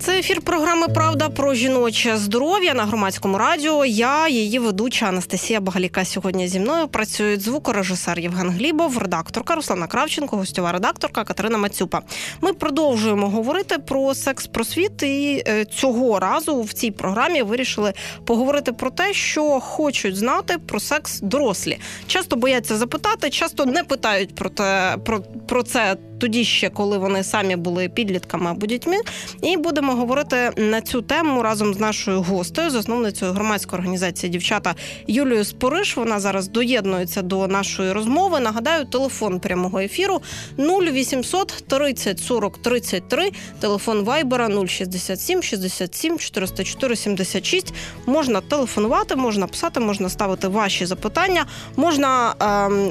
Це ефір програми Правда про жіноче здоров'я на громадському радіо. Я, її ведуча Анастасія Багаліка. Сьогодні зі мною працюють звукорежисер Євген Глібов, редакторка Руслана Кравченко, гостьова редакторка Катерина Мацюпа. Ми продовжуємо говорити про секс-просвіт, і е, цього разу в цій програмі вирішили поговорити про те, що хочуть знати про секс дорослі. Часто бояться запитати, часто не питають про те про, про це тоді ще, коли вони самі були підлітками або дітьми. І будемо говорити на цю тему разом з нашою гостею, засновницею громадської організації дівчата Юлією Спориш. Вона зараз доєднується до нашої розмови. Нагадаю, телефон прямого ефіру 0800 30 40 33, телефон Вайбера 067 67 404 76. Можна телефонувати, можна писати, можна ставити ваші запитання. Можна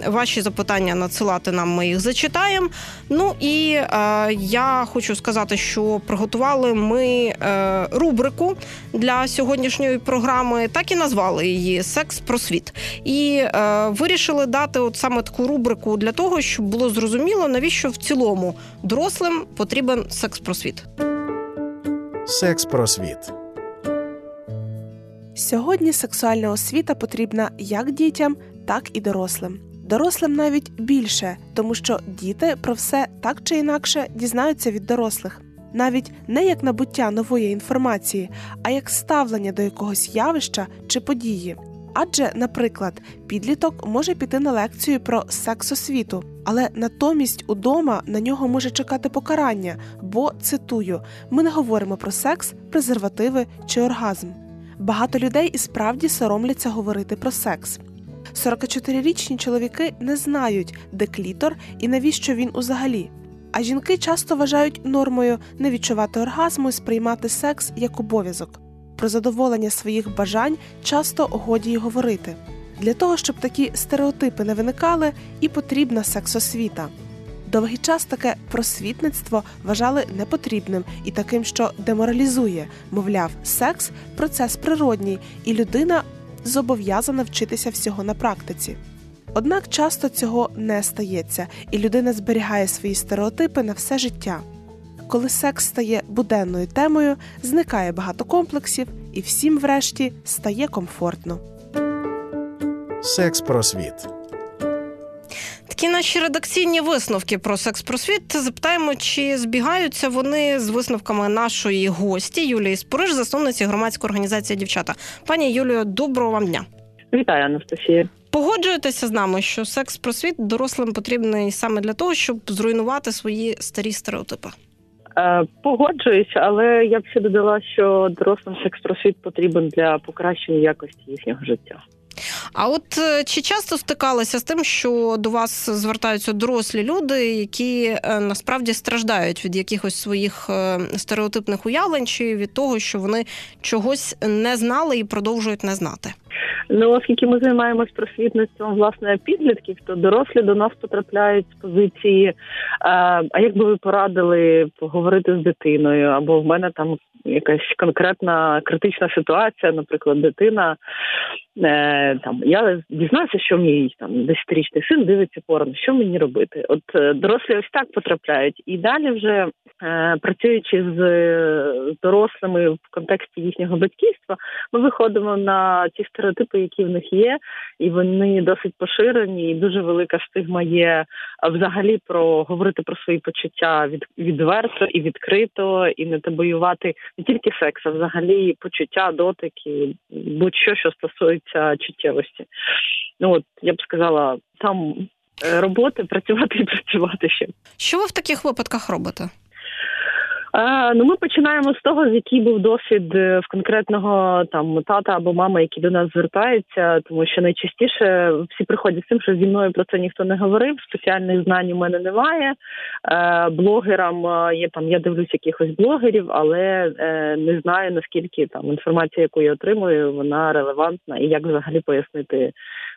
е, ваші запитання надсилати нам. Ми їх зачитаємо. Ну і е, я хочу сказати, що приготували ми е, рубрику для сьогоднішньої програми, так і назвали її Секс просвіт. І е, вирішили дати от саме таку рубрику для того, щоб було зрозуміло, навіщо в цілому дорослим потрібен секс просвіт. Секс просвіт. Сьогодні сексуальна освіта потрібна як дітям, так і дорослим. Дорослим навіть більше, тому що діти про все так чи інакше дізнаються від дорослих, навіть не як набуття нової інформації, а як ставлення до якогось явища чи події. Адже, наприклад, підліток може піти на лекцію про секс-освіту, але натомість удома на нього може чекати покарання, бо цитую: ми не говоримо про секс, презервативи чи оргазм. Багато людей і справді соромляться говорити про секс. 44-річні чоловіки не знають, де клітор і навіщо він узагалі. А жінки часто вважають нормою не відчувати оргазму і сприймати секс як обов'язок. Про задоволення своїх бажань часто годі й говорити. Для того, щоб такі стереотипи не виникали, і потрібна сексосвіта. Довгий час таке просвітництво вважали непотрібним і таким, що деморалізує, мовляв, секс процес природній, і людина зобов'язана вчитися всього на практиці. Однак часто цього не стається, і людина зберігає свої стереотипи на все життя. Коли секс стає буденною темою, зникає багато комплексів, і всім, врешті, стає комфортно. Секс просвіт. Такі наші редакційні висновки про секс-просвіт. Запитаємо, чи збігаються вони з висновками нашої гості Юлії Спориш, засновниці громадської організації дівчата. Пані Юлію, доброго вам дня. Вітаю, Анастасія. Погоджуєтеся з нами, що секс-просвіт дорослим потрібний саме для того, щоб зруйнувати свої старі стереотипи. Е, погоджуюсь, але я б ще додала, що дорослим секс-просвіт потрібен для покращення якості їхнього життя. А от е, чи часто стикалися з тим, що до вас звертаються дорослі люди, які е, насправді страждають від якихось своїх е, стереотипних уявлень, чи від того, що вони чогось не знали і продовжують не знати? Ну, оскільки ми займаємось просвітництвом власне підлітків, то дорослі до нас потрапляють з позиції. А як би ви порадили поговорити з дитиною? Або в мене там якась конкретна критична ситуація, наприклад, дитина е, там я дізнався, що мій там десятирічний син дивиться порно. Що мені робити? От е, дорослі ось так потрапляють, і далі вже працюючи з, з дорослими в контексті їхнього батьківства, ми виходимо на ті стереотипи, які в них є, і вони досить поширені. і Дуже велика стигма є взагалі про говорити про свої почуття від відверто і відкрито, і не табоювати не тільки секс, а взагалі почуття, дотики, будь-що, що стосується чуттєвості. Ну от я б сказала, там е, роботи працювати і працювати ще. Що ви в таких випадках робите? А, ну, ми починаємо з того, з який був досвід е, в конкретного там тата або мами, які до нас звертаються, тому що найчастіше всі приходять з тим, що зі мною про це ніхто не говорив. Спеціальних знань у мене немає. Е, Блогерам е, є там, я дивлюсь якихось блогерів, але е, не знаю наскільки там інформація, яку я отримую, вона релевантна і як взагалі пояснити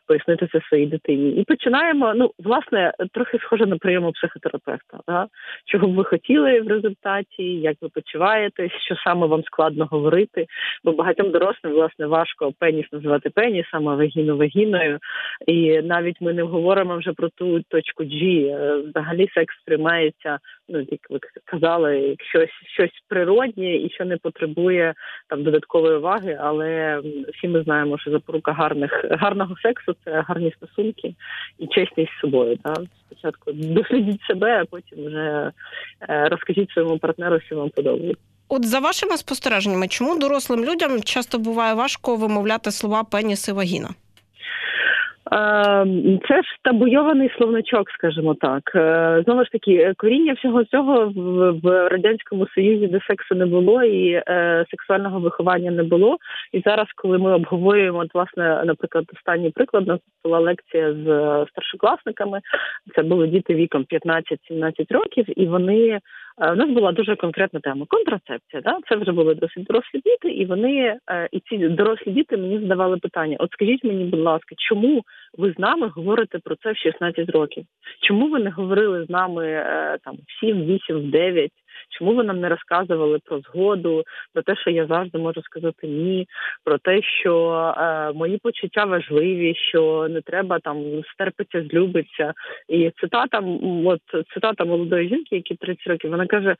пояснити це своїй дитині. І починаємо. Ну, власне, трохи схоже на прийому психотерапевта. Да? Чого б ви хотіли в результаті, як ви почуваєтесь, що саме вам складно говорити? Бо багатьом дорослим власне важко пеніс називати пенісом, а вагіну вагіною. І навіть ми не говоримо вже про ту точку G. Е, взагалі секс сприймається, ну як ви казали, щось щось природнє і що не потребує там додаткової уваги. Але всі ми знаємо, що запорука гарних гарного сексу це гарні стосунки і чесність з собою. Да? Спочатку дослідіть себе, а потім вже е, розкажіть своєму партнеру, що вам подобається. От за вашими спостереженнями, чому дорослим людям часто буває важко вимовляти слова пеніс і вагіна? Ем, це ж табуйований словничок, скажімо так. Е, знову ж таки, коріння всього цього в радянському союзі, де сексу не було і е, сексуального виховання не було. І зараз, коли ми обговорюємо, от, власне, наприклад, останній приклад нас була лекція з старшокласниками. Це були діти віком 15-17 років, і вони Е, у нас була дуже конкретна тема контрацепція. Да? Це вже були досить дорослі діти, і вони е, і ці дорослі діти мені задавали питання: от скажіть мені, будь ласка, чому ви з нами говорите про це в 16 років? Чому ви не говорили з нами е, там в 7, 8, 9? Чому ви нам не розказували про згоду, про те, що я завжди можу сказати ні, про те, що е, мої почуття важливі, що не треба там стерпиться, злюбиться. І цитата, от цитата молодої жінки, які 30 років, вона каже,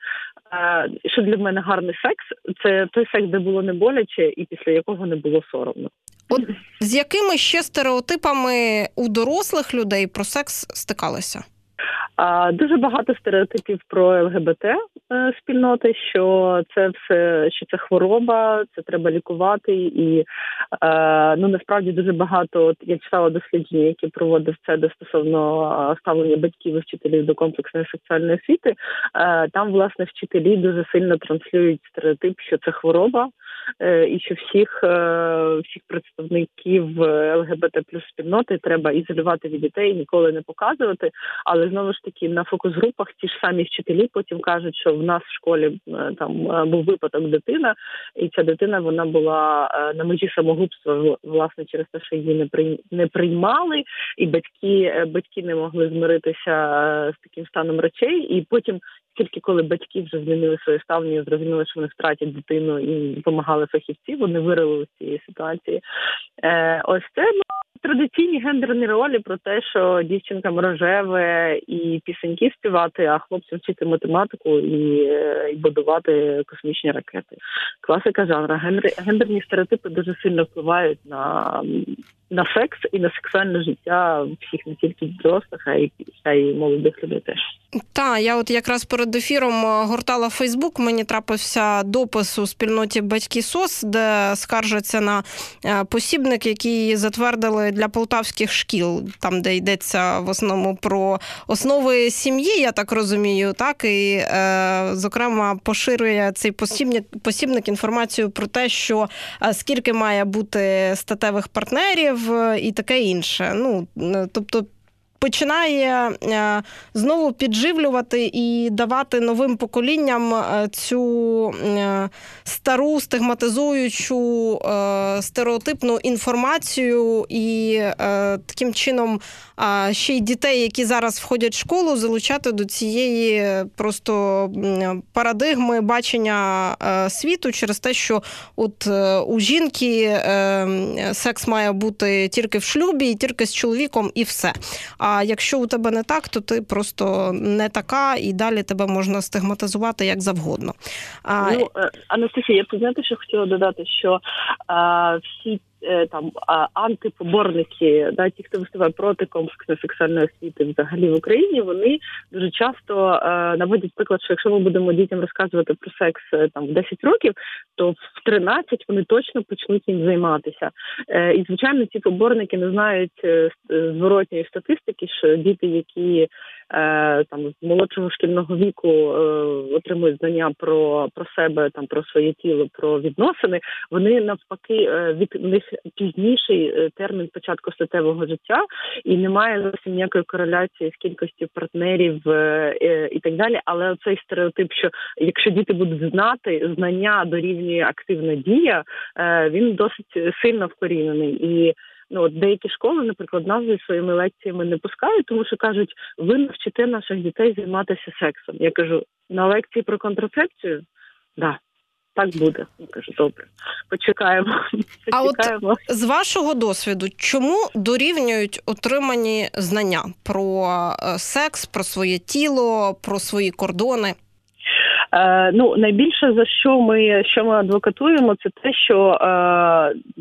е, що для мене гарний секс це той секс, де було не боляче, і після якого не було соромно. От з якими ще стереотипами у дорослих людей про секс стикалися? Дуже багато стереотипів про ЛГБТ е, спільноти, що це все, що це хвороба, це треба лікувати, і е, ну насправді дуже багато. От я читала дослідження, які проводив це стосовно ставлення батьків і вчителів до комплексної сексуальної освіти. Е, там власне вчителі дуже сильно транслюють стереотип, що це хвороба. І що всіх всіх представників ЛГБТ плюс спільноти треба ізолювати від дітей, ніколи не показувати. Але знову ж таки на фокус-групах ті ж самі вчителі потім кажуть, що в нас в школі е, там е, був випадок дитина, і ця дитина вона була е, на межі самогубства власне через те, що її не приймали, і батьки батьки не могли змиритися з таким станом речей. І потім, тільки коли батьки вже змінили своє ставлення, зрозуміли, що вони втратять дитину і допомагали фахівці, вони вирили з цієї ситуації. Ось це ну, традиційні гендерні ролі про те, що дівчинкам рожеве і пісеньки співати, а хлопцям вчити математику і, е, і будувати космічні ракети. Класика жанра. Гендерні стереотипи дуже сильно впливають на на секс і на сексуальне життя всіх не тільки дорослих, а й а й молодих людей теж. Так, я от якраз перед ефіром е, гортала Фейсбук. Мені трапився допис у спільноті батьки СОС, де скаржаться на е, посібник, який затвердили для полтавських шкіл, там де йдеться в основному про основи сім'ї, я так розумію, так і е, зокрема поширює цей посібник посібник інформацію про те, що скільки має бути статевих партнерів і таке інше. Ну тобто починає е, знову підживлювати і давати новим поколінням е, цю е, стару стигматизуючу стереотипну інформацію і таким чином ще й дітей, які зараз входять в школу, залучати до цієї просто парадигми бачення світу через те, що от у жінки секс має бути тільки в шлюбі, і тільки з чоловіком, і все. А а якщо у тебе не так, то ти просто не така, і далі тебе можна стигматизувати як завгодно. Ну, е, Анастасія, я б знаєте, що хотіла додати, що а, всі там антипоборники, да, ті, хто виступає проти комплексної сексуальної освіти, взагалі в Україні, вони дуже часто е, наводять приклад, що якщо ми будемо дітям розказувати про секс е, там в 10 років, то в 13 вони точно почнуть їм займатися. Е, і звичайно, ці поборники не знають е, зворотньої статистики, що діти, які Е, там з молодшого шкільного віку е, отримують знання про про себе, там про своє тіло, про відносини. Вони навпаки е, від них пізніший термін початку статевого життя, і немає зовсім ніякої кореляції з кількістю партнерів і так далі. Але цей стереотип, що якщо діти будуть знати, знання дорівнює активна дія, він досить сильно вкорінений і. Ну от деякі школи, наприклад, нас зі своїми лекціями не пускають, тому що кажуть, ви навчите наших дітей займатися сексом. Я кажу, на лекції про контрацепцію? Да. Так буде. Я кажу, добре, почекаємо. А от з вашого досвіду, чому дорівнюють отримані знання про е, секс, про своє тіло, про свої кордони? Е, ну найбільше за що ми що ми адвокатуємо, це те, що е,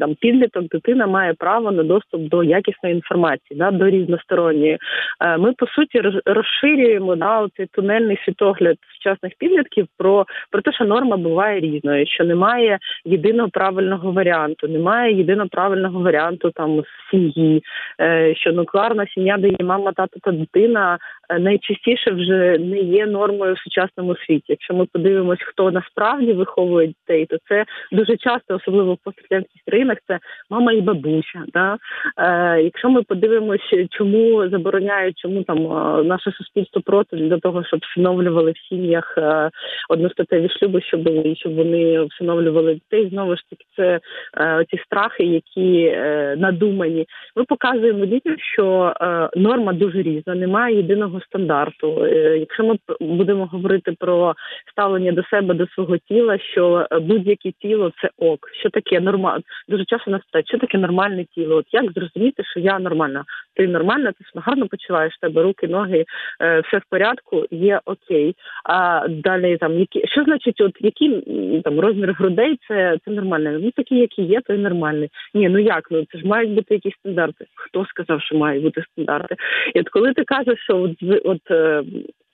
там підліток дитина має право на доступ до якісної інформації, да, до різносторонньої. Е, ми по суті розширюємо да, цей тунельний світогляд сучасних підлітків про про те, що норма буває різною, що немає єдиного правильного варіанту, немає єдиного правильного варіанту там сім'ї, е, що нуклеарна сім'я, де є мама, тато та дитина, е, найчастіше вже не є нормою в сучасному світі. Якщо ми подивимось, хто насправді виховує дітей, то це дуже часто, особливо в пострадянських країнах, це мама і бабуся. Да? Е, Якщо ми подивимось, чому забороняють, чому там е, наше суспільство проти для того, щоб встановлювали в сім'ях е, одностатеві шлюби, щоб щоб вони встановлювали дітей, знову ж таки, це е, ці страхи, які е, надумані. Ми показуємо дітям, що е, норма дуже різна, немає єдиного стандарту. Е, якщо ми будемо говорити про ставлення до себе, до свого тіла, що е, будь-яке тіло це ок. Що таке нормально? Дуже часто нас питають, що таке нормальне тіло? От як зрозуміти, що я нормальна? Ти нормальна, ти гарно почуваєш тебе, руки, ноги, е, все в порядку, є окей. А далі там які що значить, от які там розмір грудей, це це нормально. Ну такі, які є, то й нормальний. Ні, ну як ну це ж мають бути якісь стандарти. Хто сказав, що мають бути стандарти? І от коли ти кажеш, що от от е,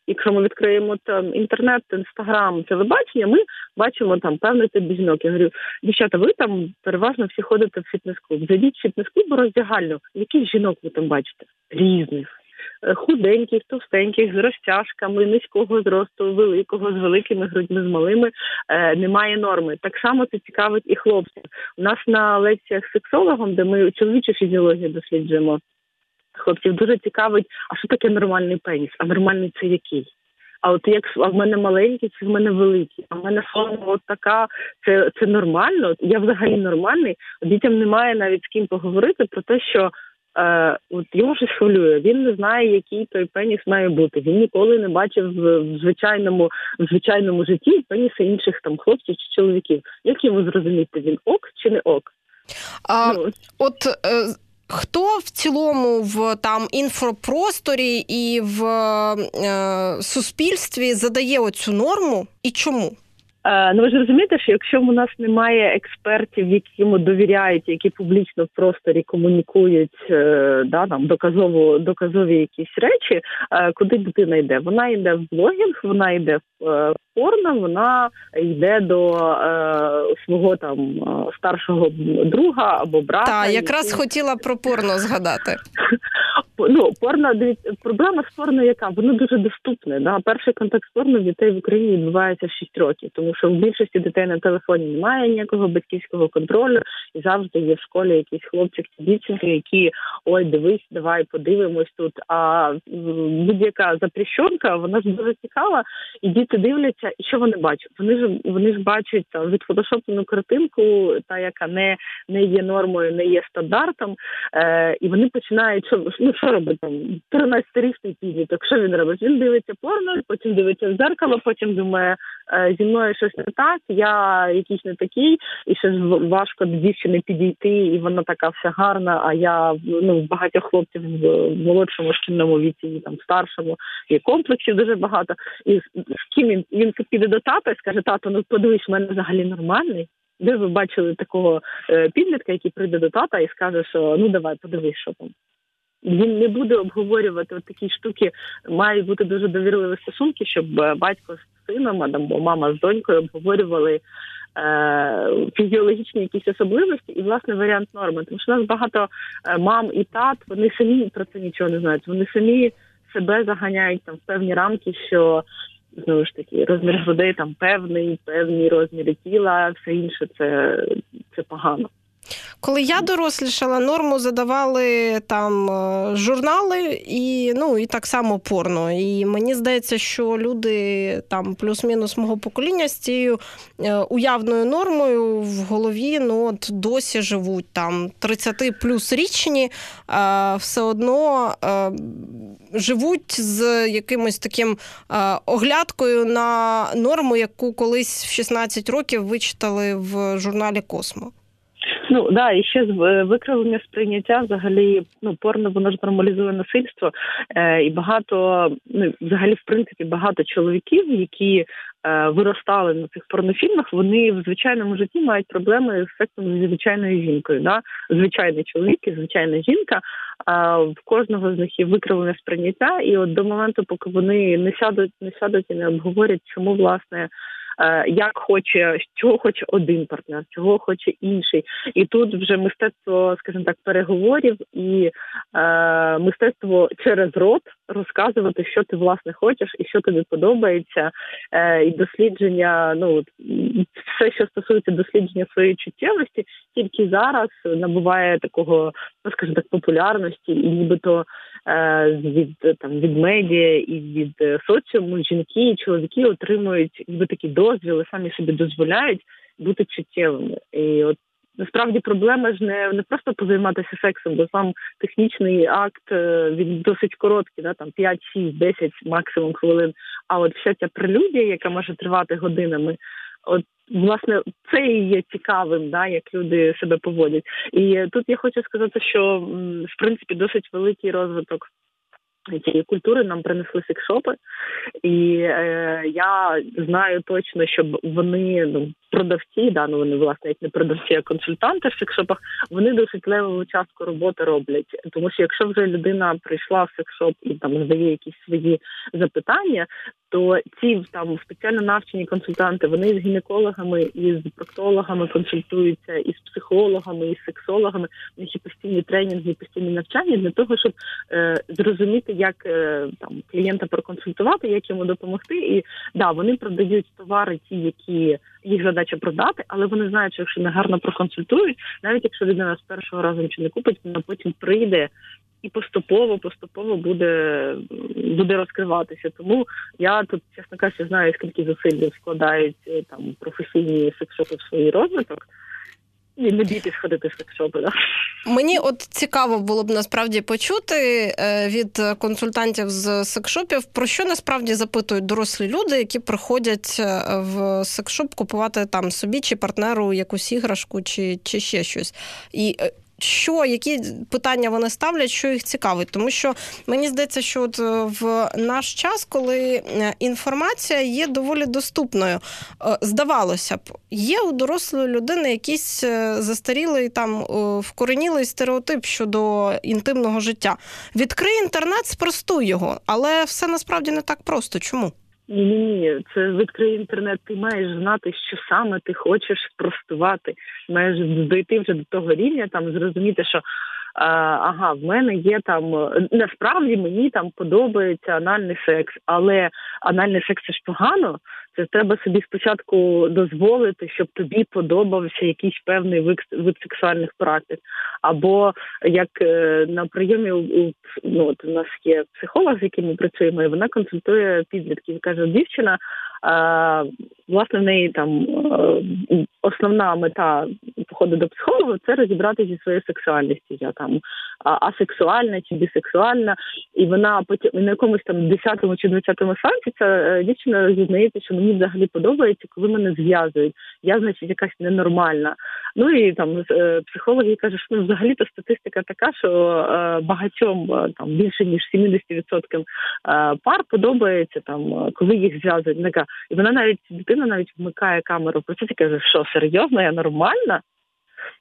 якщо ми відкриємо там інтернет, інстаграм, телебачення, ми бачимо там певний тип жінок. Я говорю, дівчата, ви там переважно всі ходите в фітнес-клуб. Зайдіть в фітнес-клуб роздягальну. Яких жінок ви там бачите? Різних. Е, худеньких, товстеньких, з розтяжками, низького зросту, великого, з великими грудьми, з малими е, немає норми. Так само це цікавить і хлопців. У нас на лекціях з сексологом, де ми чоловічу фізіологію досліджуємо, хлопців дуже цікавить, а що таке нормальний пеніс? А нормальний це який? А от як а в мене маленький, чи в мене великий, а в мене форма от така, це це нормально. Я взагалі нормальний. Дітям немає навіть з ким поговорити про те, що е, от його щось хвилює. Він не знає, який той пеніс має бути. Він ніколи не бачив в звичайному в звичайному житті пеніси інших там хлопців чи чоловіків. Як йому зрозуміти, він ок чи не ок? А, ну, От е, Хто в цілому в там інфопросторі і в е, суспільстві задає оцю норму і чому? Е, ну ви ж розумієте, що якщо у нас немає експертів, яким довіряють, які публічно в просторі комунікують е, да там доказово доказові якісь речі, е, куди дитина йде? Вона йде в блогінг, вона йде в порно, вона йде до свого там старшого друга або брата. Так, якраз який... хотіла про порно згадати. Ну, порно дивіться, проблема з порно яка воно дуже доступне. Да? Перший контакт з порно дітей в Україні відбувається в 6 років, тому що в більшості дітей на телефоні немає ніякого батьківського контролю, і завжди є в школі якісь хлопчик чи дівчинки, які ой, дивись, давай подивимось тут. А будь-яка запрещенка, вона ж дуже цікава, і діти дивляться, і що вони бачать? Вони ж вони ж бачать там відфотошоплену картинку, та яка не не є нормою, не є стандартом, е, і вони починають що ну що робить там 13-річний підліток, що він робить? Він дивиться порно, потім дивиться в зеркало, потім думає, «Е, зі мною щось не так, я якийсь не такий, і ще важко до дівчини підійти, і вона така вся гарна. А я ну багатьох хлопців в молодшому шкільному віці, там старшому, і комплексів дуже багато. І з ким він він піде до тата і скаже, тато, ну подивись, в мене взагалі нормальний. Де ви бачили такого е, підлітка, який прийде до тата і скаже, що ну давай подивись, що там. Він не буде обговорювати от такі штуки. Мають бути дуже довірливі стосунки, щоб е, батько з сином або мама з донькою обговорювали е, фізіологічні якісь особливості і власне варіант норми. Тому що у нас багато е, мам і тат вони самі про це нічого не знають. Вони самі себе заганяють там в певні рамки, що знову ж таки розмір грудей там певний, певні розміри тіла, все інше це, це погано. Коли я дорослішала, норму задавали там е, журнали і ну і так само порно. І мені здається, що люди там плюс-мінус мого покоління з цією е, уявною нормою в голові ну от досі живуть там 30 плюс річні, все одно живуть з якимось таким оглядкою на норму, яку колись в 16 років вичитали в журналі Космо. Ну да, і ще викривлення сприйняття взагалі ну порно воно ж нормалізує насильство, е, і багато ну взагалі в принципі багато чоловіків, які е, виростали на цих порнофільмах, вони в звичайному житті мають проблеми з сексом зі звичайною жінкою. Да? Звичайний чоловік і звичайна жінка. А в кожного з них є викривлене сприйняття, і от до моменту, поки вони не сядуть, не сядуть і не обговорять, чому власне. Е, як хоче, чого хоче один партнер, чого хоче інший, і тут вже мистецтво, скажімо так, переговорів і е, мистецтво через рот розказувати, що ти власне хочеш і що тобі подобається, е, і дослідження. Ну все, що стосується дослідження своєї чуттєвості, тільки зараз набуває такого, ну скажімо так, популярності, і нібито від там від медіа і від соціуму жінки і чоловіки отримують ніби такі дозвіли, самі собі дозволяють бути чуттєвими. І от Насправді проблема ж не не просто позайматися сексом, бо сам технічний акт е, він досить короткий, да, там 5, 6, 10 максимум хвилин. А от вся ця прелюдія, яка може тривати годинами, от власне це і є цікавим, да, як люди себе поводять. І тут я хочу сказати, що в принципі досить великий розвиток цієї культури нам принесли секшопи, і е, я знаю точно, що вони ну продавці, да, ну вони власне як не продавці, а консультанти в секшопах, вони досить левову частку роботи роблять. Тому що якщо вже людина прийшла в секшоп і там здає якісь свої запитання, то ці там спеціально навчені консультанти вони з гінекологами і з проктологами консультуються, і з психологами, і з сексологами. У них є постійні тренінги, постійні навчання для того, щоб е, зрозуміти, як е, там клієнта проконсультувати, як йому допомогти. І да, вони продають товари, ті, які їх задача продати, але вони знають, що якщо не гарно проконсультують, навіть якщо людина з першого разу нічого не купить, вона потім прийде. І поступово, поступово буде буде розкриватися. Тому я тут, чесно кажучи, знаю, скільки зусиль складають е, там професійні секшопи в свій розвиток. І не бійтесь ходити в секшопи. Мені от цікаво було б насправді почути е, від консультантів з секшопів, про що насправді запитують дорослі люди, які приходять е, в секшоп купувати там собі чи партнеру якусь іграшку, чи, чи ще щось. І що, які питання вони ставлять, що їх цікавить, тому що мені здається, що от е, в наш час, коли е, інформація є доволі доступною, е, здавалося б, є у дорослої людини якийсь застарілий там вкоренілий стереотип щодо інтимного життя. Відкрий інтернет, спростуй його, але все насправді не так просто. Чому? Ні, ні, ні, це відкрий інтернет. Ти маєш знати, що саме ти хочеш спростувати. Маєш дойти вже до того рівня, там зрозуміти, що ага, в мене є там насправді мені там подобається анальний секс, але анальний секс це ж погано. Це треба собі спочатку дозволити, щоб тобі подобався якийсь певний вид, сексуальних практик. Або як е, на прийомі ну, от у нас є психолог, з яким ми працюємо, і вона консультує підлітків. Каже, дівчина Власне, в неї там е, основна мета походу до психолога це розібратися зі своєю сексуальністю. Я там асексуальна чи бісексуальна, і вона потім на якомусь там 10-му чи 20-му санці ця е, дівчина розізнається, що мені взагалі подобається, коли мене зв'язують. Я, значить, якась ненормальна. Ну і там е, психологи кажуть, що ну, взагалі то статистика така, що багатьом там більше ніж 70% пар подобається там, коли їх зв'язують. І вона навіть дитина навіть вмикає камеру в процесі, каже, що серйозно, я нормальна.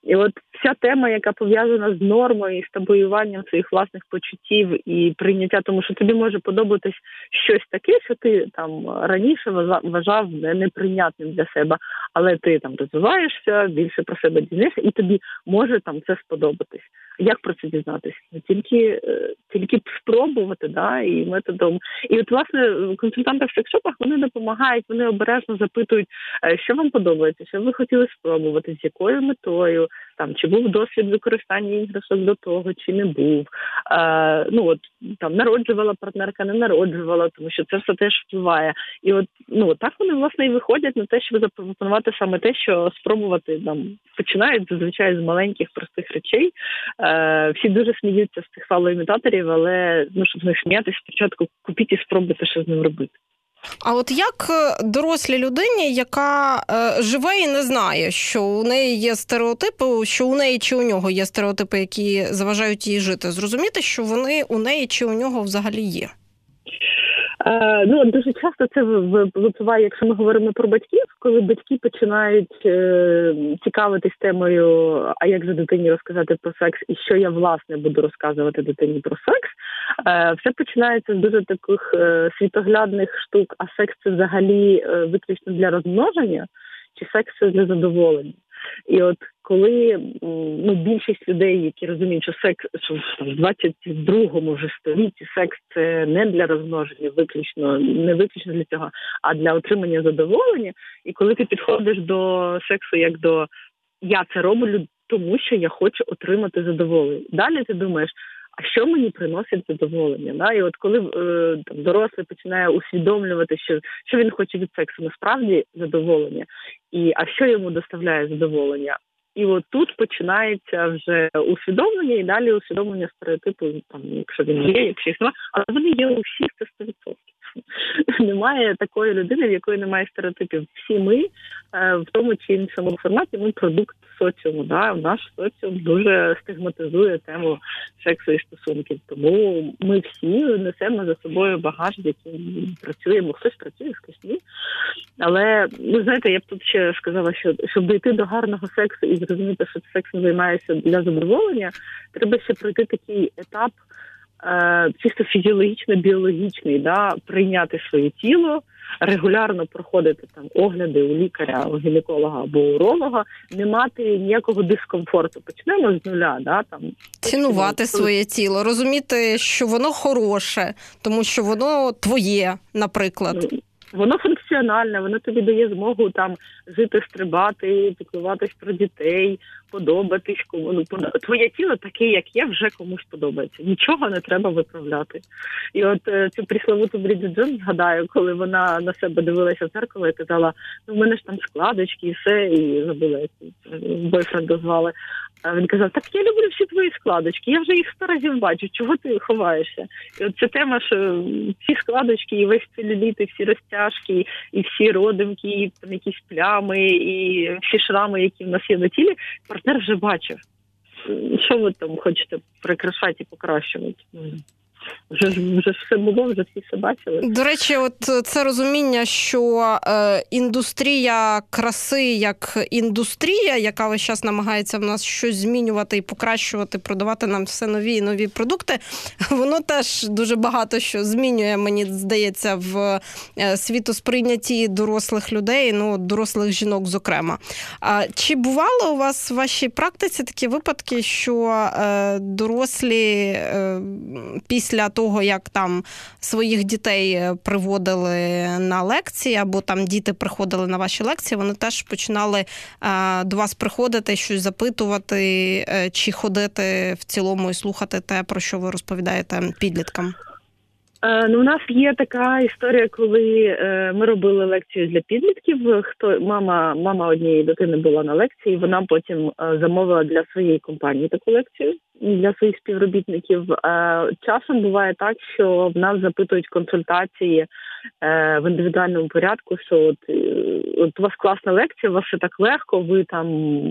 І от вся тема, яка пов'язана з нормою і з табоюванням своїх власних почуттів і прийняття, тому що тобі може подобатись щось таке, що ти там раніше вважав неприйнятним для себе, але ти там розвиваєшся, більше про себе дізнаєшся, і тобі може там це сподобатись. Як про це дізнатися? Тільки е, тільки спробувати, да, і методом. І от власне консультанти в секшопах вони допомагають, вони обережно запитують, е, що вам подобається, що ви хотіли спробувати, з якою метою. Там чи був досвід використання іграшок до того, чи не був. Е, Ну от там народжувала партнерка, не народжувала, тому що це все теж впливає. І от ну так вони власне і виходять на те, щоб запропонувати саме те, що спробувати там починають зазвичай з маленьких простих речей. Е, Всі дуже сміються з цих фалоімітаторів, але ну щоб них сміятися, спочатку купіть і спробуйте, що з ним робити. А от як е, дорослій людині, яка е, живе і не знає, що у неї є стереотипи, що у неї чи у нього є стереотипи, які заважають їй жити, зрозуміти, що вони у неї чи у нього взагалі є? Е, ну дуже часто це випливає, якщо ми говоримо про батьків, коли батьки починають е, цікавитись темою, а як же дитині розказати про секс, і що я власне буду розказувати дитині про секс, е, все починається з дуже таких е, світоглядних штук. А секс це взагалі е, виключно для розмноження, чи секс це для задоволення. І от коли ну, більшість людей, які розуміють, що секс що в 22-му вже столітті секс це не для розмноження, виключно не виключно для цього, а для отримання задоволення. І коли ти підходиш до сексу як до я це роблю, тому що я хочу отримати задоволення. Далі ти думаєш. А що мені приносить задоволення? Да? І от коли е, там дорослий починає усвідомлювати, що що він хоче від сексу, насправді задоволення, і а що йому доставляє задоволення? І от тут починається вже усвідомлення і далі усвідомлення стереотипу, там, якщо він є, якщо їх немає, але вони є у всіх це 100%. Немає такої людини, в якої немає стереотипів. Всі ми е, в тому чи іншому форматі ми продукт соціуму. Да? Наш соціум дуже стигматизує тему сексу і стосунків. Тому ми всі несемо за собою багаж, яким працюємо. Хтось працює, хтось ні. Але ну знаєте, я б тут ще сказала, що щоб дійти до гарного сексу і зрозуміти, що сексом займається для задоволення, треба ще пройти такий етап. Е, чисто фізіологічно біологічний, да, прийняти своє тіло, регулярно проходити там огляди у лікаря, у гінеколога або уролога, не мати ніякого дискомфорту. Почнемо з нуля, да там цінувати почнемо. своє тіло, розуміти, що воно хороше, тому що воно твоє, наприклад. Воно функціональне, воно тобі дає змогу там жити, стрибати, піклуватись про дітей, подобатись кому. Ну, твоє тіло таке, як є, вже комусь подобається. Нічого не треба виправляти. І от е, цю присловуту Бріджит Джонс згадаю, коли вона на себе дивилася в зеркало і казала: ну в мене ж там складочки і все, і забула, як бойфренда звали. А він казав: Так я люблю всі твої складочки, я вже їх сто разів бачу, чого ти ховаєшся? І от ця тема, що всі складочки, і весь целюліт, і всі розтяжки, і всі родимки, і там якісь плями, і всі шрами, які в нас є на тілі, партнер вже бачив. Що ви там хочете прикрашати і покращувати? Вже вже все було, вже всі все бачили. До речі, от це розуміння, що е, індустрія краси як індустрія, яка весь час намагається в нас щось змінювати і покращувати, продавати нам все нові і нові продукти. Воно теж дуже багато що змінює, мені здається, в е, світосприйнятті дорослих людей, ну дорослих жінок, зокрема. А чи бували у вас в вашій практиці такі випадки, що е, дорослі е, після після того, як там своїх дітей е, приводили на лекції, або там діти приходили на ваші лекції, вони теж починали е, до вас приходити, щось запитувати, е, чи ходити в цілому і слухати те, про що ви розповідаєте підліткам. Е, ну, у нас є така історія, коли е, ми робили лекцію для підлітків. Хто мама мама однієї дитини була на лекції, вона потім е, замовила для своєї компанії таку лекцію для своїх співробітників. Часом буває так, що в нас запитують консультації в індивідуальному порядку. Що от, от у вас класна лекція, у вас все так легко. Ви там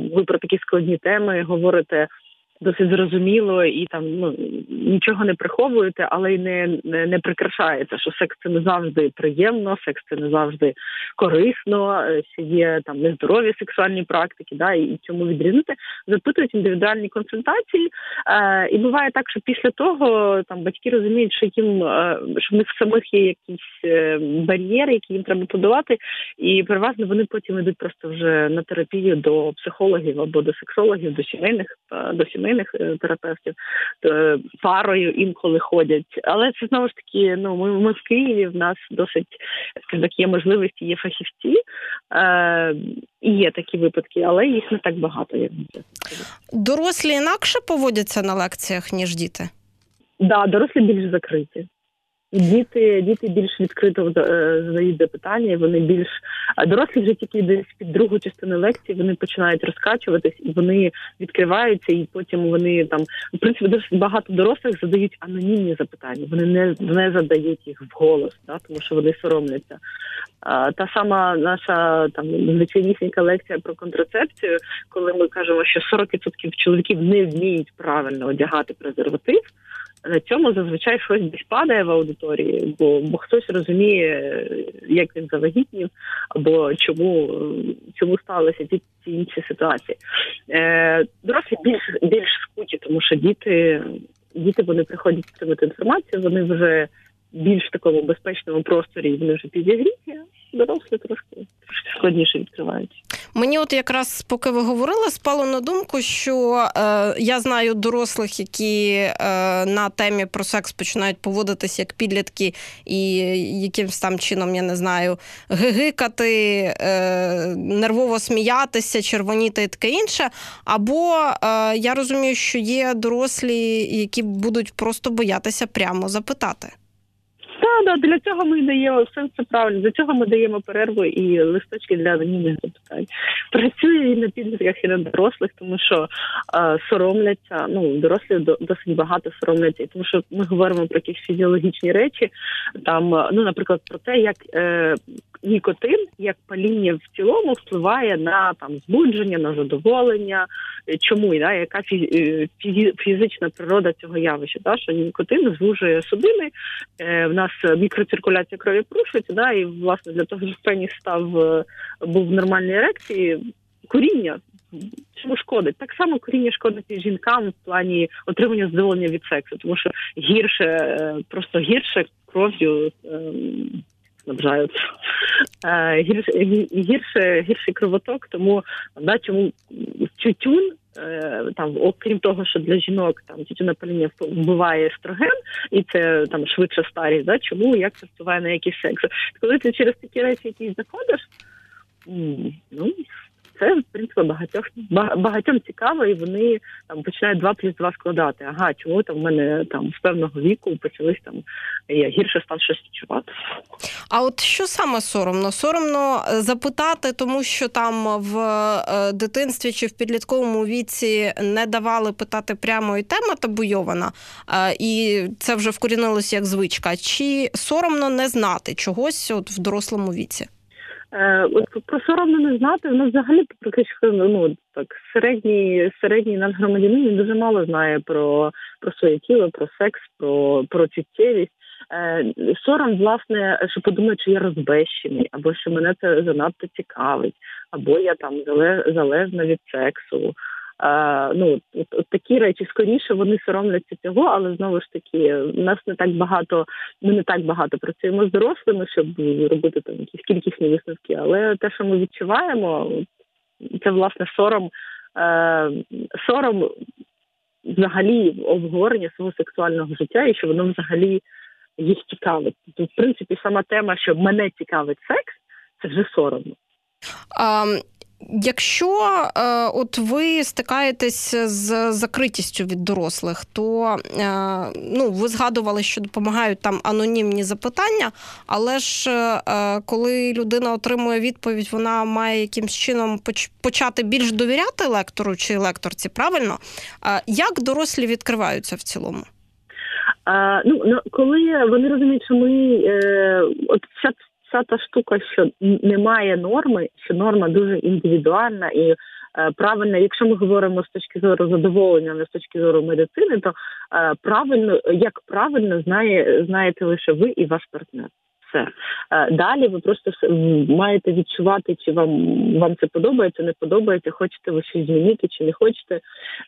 ви про такі складні теми говорите досить зрозуміло і там ну нічого не приховуєте, але й не, не не, прикрашаєте, що секс це не завжди приємно, секс це не завжди корисно, е, що є там нездорові сексуальні практики, да, і чому відрізнити, запитують індивідуальні консультації. Е, І буває так, що після того там батьки розуміють, що їм е, що в них самих є якісь е, бар'єри, які їм треба подолати, і переважно вони потім йдуть просто вже на терапію до психологів або до сексологів, до сімейних до сімейних сімейних е, терапевтів то парою інколи ходять. Але це знову ж таки. Ну ми, ми в Києві. В нас досить так, є можливості, є фахівці. Е, і є такі випадки, але їх не так багато. Як дорослі інакше поводяться на лекціях ніж діти. Так, да, дорослі більш закриті. Діти діти більш відкрито е, задають запитання, вони більш дорослі вже тільки десь під другу частину лекції вони починають розкачуватись і вони відкриваються, і потім вони там в принципі досить багато дорослих задають анонімні запитання. Вони не не задають їх вголос, да, тому що вони соромляться. А, Та сама наша там звичайнісінька лекція про контрацепцію, коли ми кажемо, що 40% чоловіків не вміють правильно одягати презерватив на цьому зазвичай щось десь падає в аудиторії, бо бо хтось розуміє, як він завагітнів, або чому чому сталися ті ці інші ситуації. Е, Дорослі більш більш скуті, тому що діти діти вони приходять отримати інформацію, вони вже більш в такому безпечному просторі, вони вже підігріті, дорослі трошки трошки складніше відкриваються. Мені, от якраз поки ви говорили, спало на думку, що е, я знаю дорослих, які е, на темі про секс починають поводитись як підлітки, і якимсь там чином, я не знаю, гигикати, е, нервово сміятися, червоніти і таке інше. Або е, я розумію, що є дорослі, які будуть просто боятися прямо запитати. Так, да, для цього ми даємо все це правильно. Для цього ми даємо перерву і листочки для анонімних запитань. Працює і на підлітках, і на дорослих, тому що е, соромляться. Ну дорослі досить багато соромляться, тому що ми говоримо про якісь фізіологічні речі. Там, ну наприклад, про те, як е, нікотин, як паління в цілому, впливає на там збудження, на задоволення. Чому да, яка фізі, фізична природа цього явища? Да, що нікотин звужує судини. Е, в нас мікроциркуляція крові порушується, да, і власне для того, щоб пеніс став е, був в нормальній ерекції, куріння. Чому шкодить? Так само коріння шкодить і жінкам в плані отримання задоволення від сексу, тому що гірше, е, просто гірше кров'ю ем, снабжають е, гірше гірше гірший кровоток, тому да, чому тютюн Е, там, окрім того, що для жінок там тютюнопаління вбиває естроген, і це там швидше старість, да? чому як це впливає на якийсь секс? Коли ти через такі речі якісь заходиш, це в принципі багатьох багатьом цікаво, і вони там починають два плюс два складати. Ага, чому там в мене там з певного віку почались там я гірше став щось відчувати. А от що саме соромно? Соромно е, запитати, тому що там в е, дитинстві чи в підлітковому віці не давали питати прямо і тема табуйована, е, і це вже вкорінилося як звичка. Чи соромно не знати чогось от в дорослому віці? Е, от про соромно не знати, ну взагалі практично ну так середній середній надгромадянин він дуже мало знає про про своє тіло, про секс, про про чуттєвість. Е, Сором, власне, що подумає, чи я розбещений, або що мене це занадто цікавить, або я там залежна від сексу. Ну от, такі речі скоріше вони соромляться цього, але знову ж таки, нас не так багато. Ми не так багато працюємо з дорослими, щоб робити там якісь кількісні висновки. Але те, що ми відчуваємо, це власне сором, е, сором взагалі обговорення свого сексуального життя, і що воно взагалі їх цікавить. Тобто, в принципі, сама тема, що мене цікавить секс, це вже соромно. Um... Якщо е, от ви стикаєтесь з закритістю від дорослих, то е, ну, ви згадували, що допомагають там анонімні запитання, але ж е, коли людина отримує відповідь, вона має якимсь чином почати більш довіряти лектору чи лекторці, правильно? Як дорослі відкриваються в цілому? А, ну, ну коли вони розуміють, що ми е, от вся вся та штука, що немає норми, що норма дуже індивідуальна і е, правильна. Якщо ми говоримо з точки зору задоволення, не з точки зору медицини, то е, правильно як правильно знає знаєте лише ви і ваш партнер. Все е, далі ви просто маєте відчувати, чи вам вам це подобається, не подобається, хочете ви щось змінити, чи не хочете.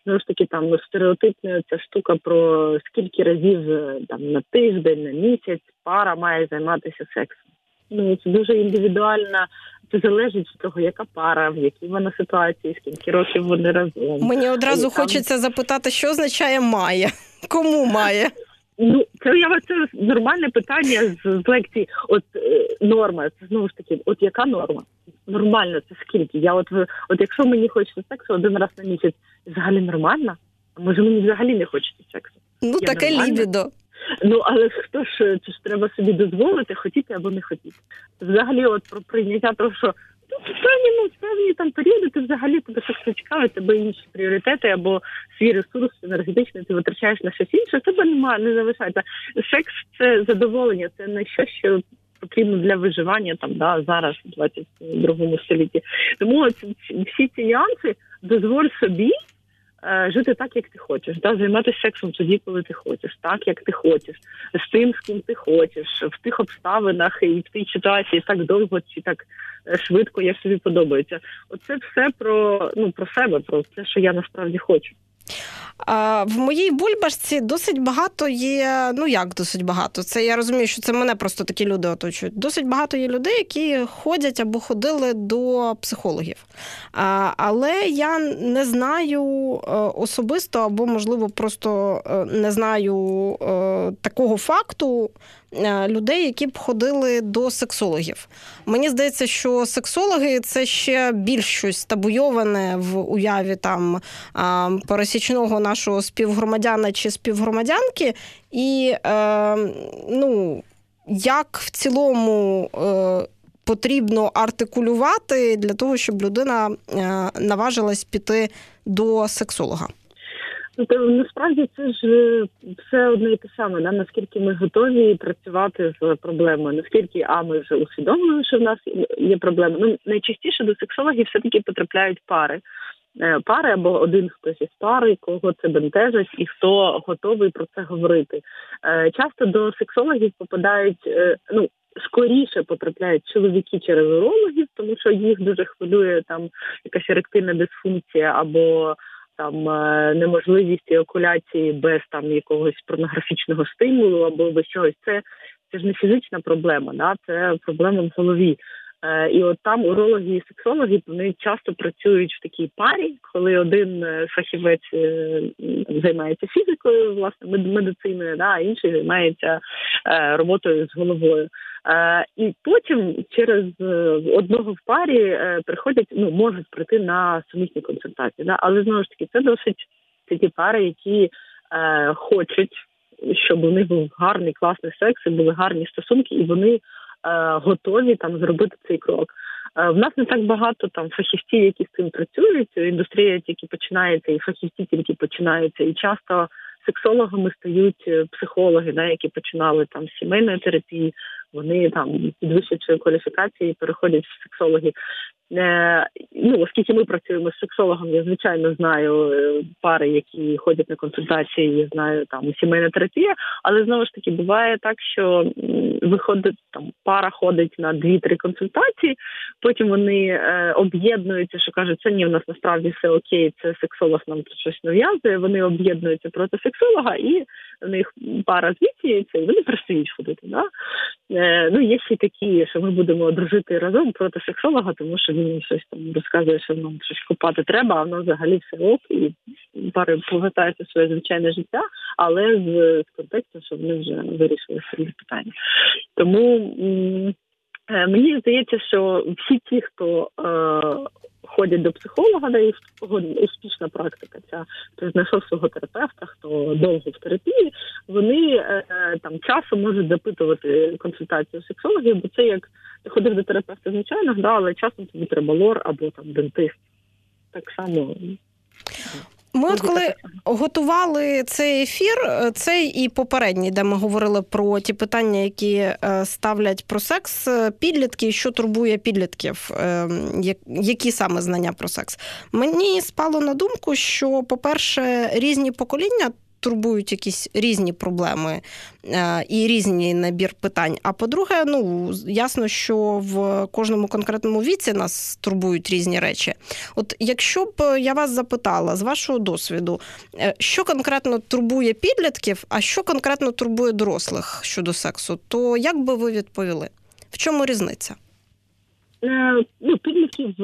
Знову ж таки, там стереотипна ця штука про скільки разів е, там на тиждень, на місяць пара має займатися сексом. Ну це дуже індивідуальна. Це залежить від того, яка пара, в якій вона ситуації, скільки років вони разом. Мені одразу там... хочеться запитати, що означає має, кому має. Ну, це я це нормальне питання з, з лекції. От е, норма, це знову ж таки, от яка норма? Нормально, це скільки? Я от от якщо мені хочеться сексу один раз на місяць, взагалі нормально, а може мені взагалі не хочеться сексу? Ну я таке нормальна? лібідо. Ну але хто ж це ж треба собі дозволити, хотіти або не хотіти? Взагалі, от про прийняття того, що ну, певні ну певні там періоди, ти взагалі тебе щось цікавить, тебе інші пріоритети або свій ресурс енергетичний, ти витрачаєш на щось інше. Тебе немає, не залишається. Секс це задоволення, це не що, що потрібно для виживання там да зараз, у 22 столітті. Тому всі ці нюанси дозволь собі. Е, жити так, як ти хочеш, да, займатися сексом тоді, коли ти хочеш, так як ти хочеш, з тим, з ким ти хочеш, в тих обставинах і в тій ситуації так довго чи так е, швидко, як тобі подобається. Оце все про ну про себе, про те, що я насправді хочу. В моїй бульбашці досить багато є. Ну як досить багато? Це я розумію, що це мене просто такі люди оточують. Досить багато є людей, які ходять або ходили до психологів. Але я не знаю е, особисто, або, можливо, просто е, не знаю е, такого факту. Е, людей, які б ходили до сексологів. Мені здається, що сексологи це ще більш щось табуйоване в уяві там пересічного нашого співгромадяна чи співгромадянки. І е, ну, як в цілому. Е, Потрібно артикулювати для того, щоб людина наважилась піти до сексолога. Насправді це ж е, все одне і те саме. Да? Наскільки ми готові працювати з проблемою, наскільки а ми вже усвідомлюємо, що в нас є проблема. Ну найчастіше до сексологів все таки потрапляють пари. Е, пари або один хтось із пари, кого це бентежить, і хто готовий про це говорити. Е, часто до сексологів попадають ну. Скоріше потрапляють чоловіки через урологів, тому що їх дуже хвилює там якась еректильна дисфункція або там е, неможливість окуляції без там якогось порнографічного стимулу або без чогось. Це це ж не фізична проблема, да це проблема в голові. Е, і от там урологи і сексологи вони часто працюють в такій парі, коли один е, фахівець займається фізикою, власне медициною, да, а інший займається роботою з головою. Е, і потім через е, одного в парі е, приходять, ну можуть прийти на сумісні консультації. Да? Але знову ж таки, це досить такі пари, які е, хочуть, щоб у них був гарний класний секс, і були гарні стосунки, і вони е, готові там зробити цей крок. В нас не так багато там фахівців, які з цим працюють. Індустрія тільки починається, і фахівці тільки починаються, і часто сексологами стають психологи, да, які починали там з сімейної терапії, вони там підвищують кваліфікації, переходять в сексологи. Е, ну, оскільки ми працюємо з сексологом, я звичайно знаю е, пари, які ходять на консультації, я знаю там сімейна терапія, але знову ж таки буває так, що виходить там пара ходить на дві-три консультації, потім вони е, об'єднуються, що кажуть, це ні, в нас насправді все окей, це сексолог нам тут щось нав'язує. Вони об'єднуються проти сексолога, і в них пара звідсіється, і вони перестають ходити. Да? Е, ну є ще такі, що ми будемо дружити разом проти сексолога, тому що він щось там розказує, що нам щось купати треба, а воно взагалі все ок, і пари повертаються своє звичайне життя, але з, з контексту, що вони вже вирішили свої питання. Тому е, мені здається, що всі ті, хто е, ходять до психолога, де успішна практика. Ця хто знайшов свого терапевта, хто довго в терапії, вони е, там часом можуть запитувати консультацію сексологів, бо це як ти ходив до терапевта, звичайно, да, але часом тобі треба лор або там дентист. Так само. Ми от коли готували цей ефір, е, цей і попередній, де ми говорили про ті питання, які е, ставлять про секс е, підлітки, що турбує підлітків, які саме знання про секс. Мені спало на думку, що, по-перше, різні покоління турбують якісь різні проблеми е, і різні набір питань. А по-друге, ну ясно, що в кожному конкретному віці нас турбують різні речі. От якщо б я вас запитала з вашого досвіду, е, що конкретно турбує підлітків, а що конкретно турбує дорослих щодо сексу, то як би ви відповіли? В чому різниця? Е, ну, підлітків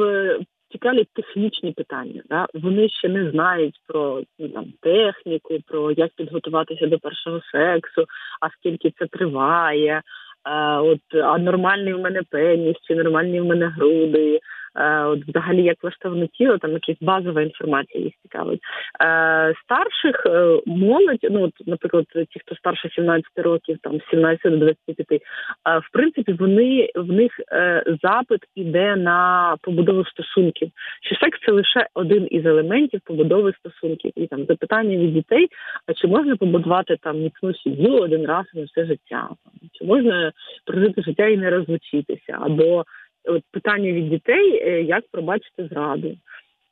цікавлять технічні питання. Да? Вони ще не знають про ну, там техніку, про як підготуватися до першого сексу, а скільки це триває. А, от а нормальний в мене пеніс, чи нормальні в мене груди, от взагалі як влаштоване тіло, там якась базова інформація їх цікавить. Е, старших е, молодь, ну от, наприклад, ті, хто старше 17 років, там 17 до 25, в принципі, вони в них запит іде на побудову стосунків. Що секс це лише один із елементів побудови стосунків, і там запитання від дітей: а чи можна побудувати там міцну сім'ю один раз на все життя? Чи можна прожити життя і не розлучитися? Або от питання від дітей, е, як пробачити зраду.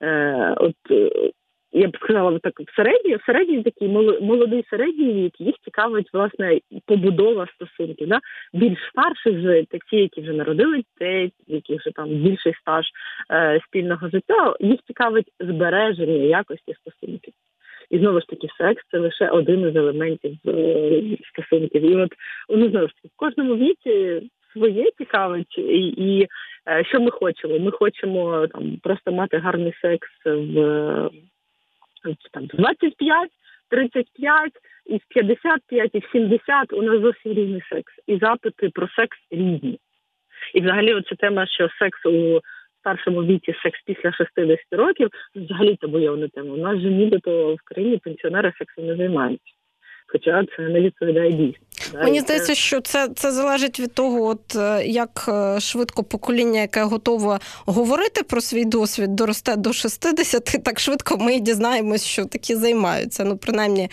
Е, От е, я б сказала так, в середній, в середній такий молодий середній вік, їх цікавить власне побудова стосунків. Да? Більш старших вже такі, які вже народили дітей, які вже там більший стаж е, спільного життя, їх цікавить збереження якості стосунків. І знову ж таки, секс це лише один із елементів е, стосунків. І от ну знову ж таки, в кожному віці своє цікавить, і, і е, що ми хочемо? Ми хочемо там просто мати гарний секс в там 25, 35, і в 55, і в 70 у нас зовсім різний секс. І запити про секс різні. І взагалі, оця тема, що секс у старшому віці, секс після 60 років, взагалі табуйовна тема. У нас же нібито в країні пенсіонери сексом не займаються хоча це не відповідає дійсності. Мені здається, що це це залежить від того, от е, як е, швидко покоління, яке готове говорити про свій досвід, доросте до 60, так швидко ми дізнаємось, що такі займаються. Ну, принаймні,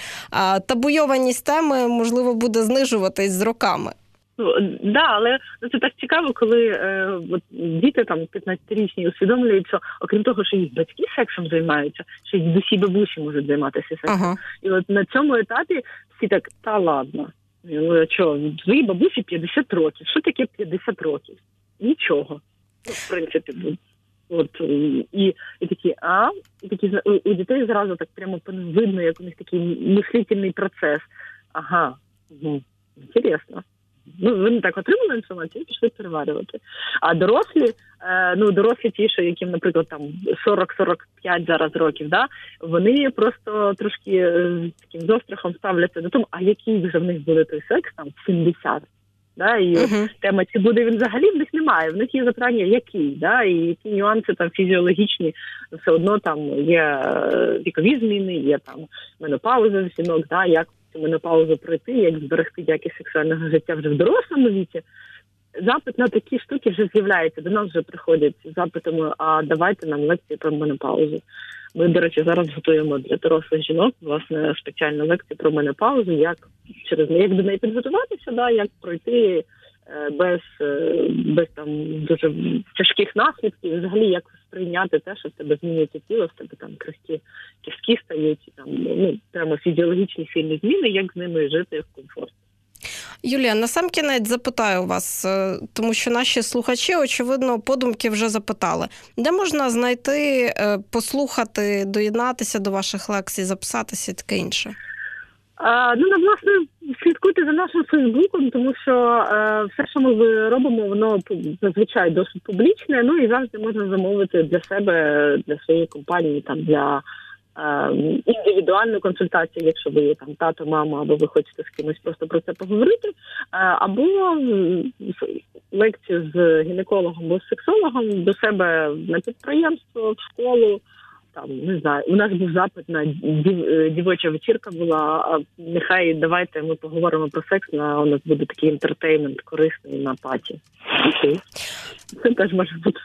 табуйованість теми можливо буде знижуватись з роками. Ну да, але ну, це так цікаво, коли е, от, діти там 15-річні усвідомлюють, що окрім того, що їх батьки сексом займаються, ще й дусі бабусі можуть займатися сексом. Ага. І от на цьому етапі всі так та ладно. Ну, що, твоїй бабусі 50 років. Що таке 50 років? Нічого. Ну, в принципі, от і і такі, а і такі у, у дітей зразу так прямо видно, як у них такий мислительний процес. Ага, ну інтересно. Ну, вони так отримали інформацію і пішли переварювати. А дорослі, е, ну дорослі ті, що яким, наприклад, там 40-45 зараз років, да, вони просто трошки е, з таким зострахом ставляться до того, а який вже в них буде той секс, там 70. Да, і uh-huh. тема, чи буде він взагалі в них немає. В них є запитання, який, да, і які нюанси там фізіологічні, все одно там є е, вікові зміни, є там менопауза жінок, да, як цю менопаузу пройти, як зберегти якість сексуального життя вже в дорослому віці. Запит на такі штуки вже з'являється. До нас вже приходять з запитами, а давайте нам лекції про менопаузу. Ми, до речі, зараз готуємо для дорослих жінок власне спеціальну лекцію про менопаузу, як через як до неї підготуватися, да, як пройти без е, без там дуже тяжких наслідків, взагалі як сприйняти те, що в тебе змінюється тіло, в тебе там крихкі кістки стають, там ну прямо фізіологічні сильні зміни, як з ними жити в комфорті. Юлія, на сам кінець запитаю вас, е, тому що наші слухачі, очевидно, подумки вже запитали, де можна знайти, е, послухати, доєднатися до ваших лекцій, записатися і таке інше. А, Ну, власне, слідкуйте за нашим Фейсбуком, тому що е, все, що ми робимо, воно зазвичай досить публічне. Ну і завжди можна замовити для себе, для своєї компанії, там для е, індивідуальну консультацію, якщо ви є там тато, мама, або ви хочете з кимось просто про це поговорити, е, або лекцію з гінекологом або з сексологом до себе на підприємство, в школу там не знаю. У нас був запит на дів, е, дівоча вечірка була. А нехай давайте ми поговоримо про секс. На у нас буде такий інтертеймент корисний на паті. Це теж може бути.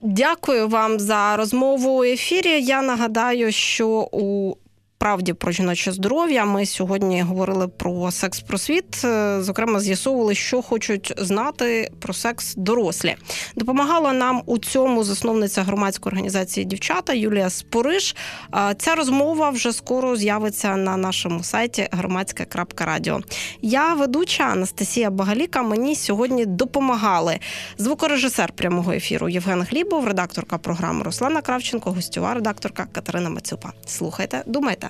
Дякую вам за розмову у ефірі. Я нагадаю, що у правді про жіноче здоров'я. Ми сьогодні говорили про секс-просвіт. Е, зокрема, з'ясовували, що хочуть знати про секс дорослі. Допомагала нам у цьому засновниця громадської організації дівчата Юлія Спориш. Ця розмова вже скоро з'явиться на нашому сайті громадське.радіо. Я ведуча Анастасія Багаліка. Мені сьогодні допомагали звукорежисер прямого ефіру Євген Глібов, редакторка програми Руслана Кравченко, гостьова редакторка Катерина Мацюпа. Слухайте, думайте.